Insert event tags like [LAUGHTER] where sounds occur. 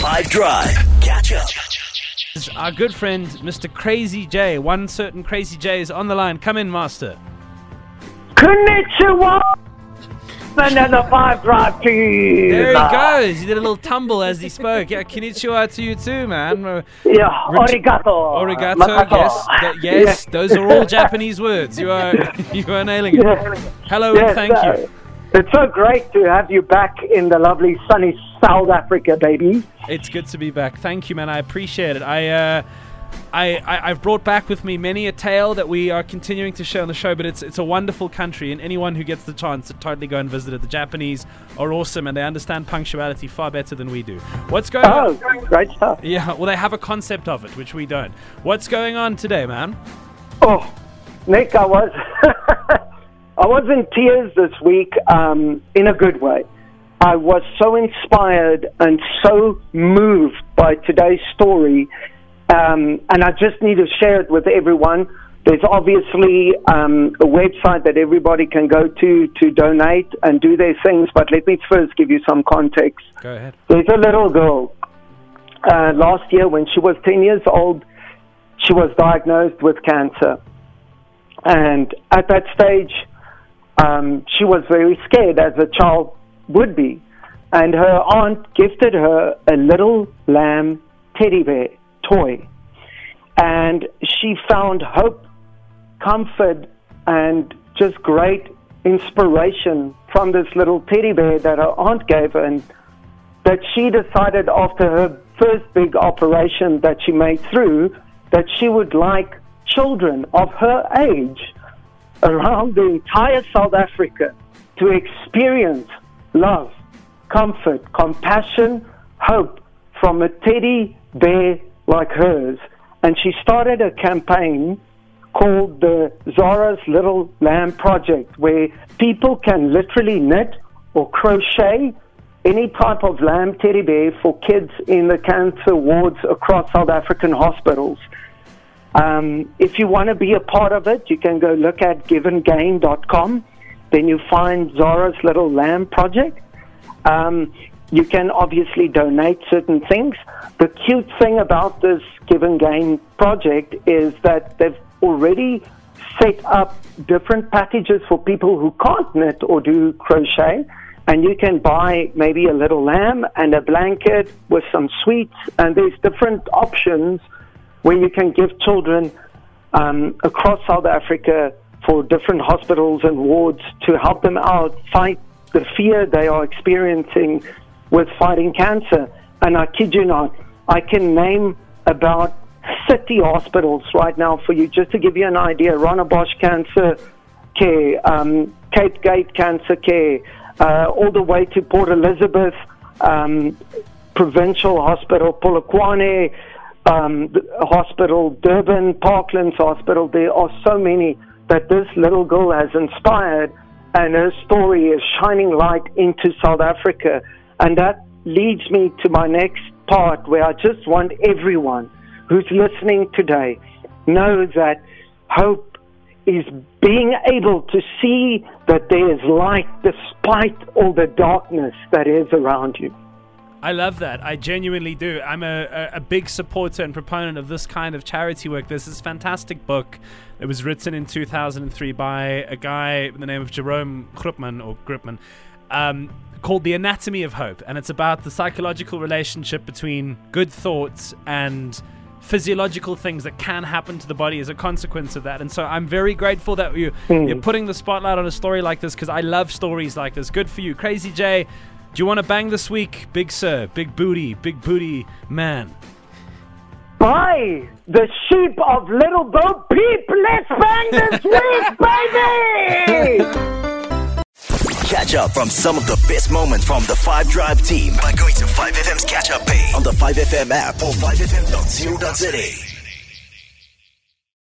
5 Drive. Catch up. Our good friend, Mr. Crazy Jay. One certain Crazy Jay is on the line. Come in, Master. Konnichiwa! Another five drive to you. There he goes. He did a little tumble as he spoke. Yeah, konnichiwa to you too, man. Yeah, Ret- arigato. Origato, Makato. yes, th- [LAUGHS] yes, those are all Japanese words. You are, [LAUGHS] you are nailing it. Hello Yes, and thank uh, you. It's so great to have you back in the lovely sunny South Africa, baby. It's good to be back. Thank you, man. I appreciate it. I, uh, I, I, I've brought back with me many a tale that we are continuing to share on the show, but it's it's a wonderful country, and anyone who gets the chance to totally go and visit it. The Japanese are awesome, and they understand punctuality far better than we do. What's going Oh, on? great stuff. Yeah, well, they have a concept of it, which we don't. What's going on today, man? Oh, Nick, I was [LAUGHS] I was in tears this week um, in a good way. I was so inspired and so moved by today's story, um, and I just need to share it with everyone. There's obviously um, a website that everybody can go to to donate and do their things, but let me first give you some context. Go ahead. There's a little girl. Uh, last year, when she was 10 years old, she was diagnosed with cancer. And at that stage, um, she was very scared, as a child would be. And her aunt gifted her a little lamb teddy bear toy. And she found hope, comfort, and just great inspiration from this little teddy bear that her aunt gave her. And that she decided after her first big operation that she made through that she would like children of her age around the entire South Africa to experience love, comfort, compassion, hope from a teddy bear like hers. And she started a campaign called the Zara's Little Lamb Project, where people can literally knit or crochet any type of lamb teddy bear for kids in the cancer wards across South African hospitals. Um, if you want to be a part of it, you can go look at givengain.com. Then you find Zara's Little Lamb Project. Um, you can obviously donate certain things. The cute thing about this GivenGain project is that they've already set up different packages for people who can't knit or do crochet. And you can buy maybe a little lamb and a blanket with some sweets. And there's different options where you can give children um, across South Africa for different hospitals and wards to help them out fight the fear they are experiencing with fighting cancer. And I kid you not, I can name about 30 hospitals right now for you, just to give you an idea. Rondebosch Cancer Care, um, Cape Gate Cancer Care, uh, all the way to Port Elizabeth um, Provincial Hospital, Polokwane um, Hospital, Durban, Parklands Hospital. There are so many that this little girl has inspired, and her story is shining light into South Africa. And that leads me to my next part where I just want everyone who's listening today know that hope is being able to see that there is light despite all the darkness that is around you. I love that. I genuinely do. I'm a, a, big supporter and proponent of this kind of charity work. There's this fantastic book that was written in 2003 by a guy by the name of Jerome Groopman or Groopman, um, called The Anatomy of Hope, and it's about the psychological relationship between good thoughts and physiological things that can happen to the body as a consequence of that. And so I'm very grateful that you, you're putting the spotlight on a story like this because I love stories like this. Good for you. Crazy Jay, do you want to bang this week? Big sir, big booty, big booty man. By the sheep of Little Bo Peep, let's bang this [LAUGHS] week, baby! Catch up from some of the best moments from the 5 Drive team by going to 5FM's catch up page on the 5FM app or 5FM.co.za.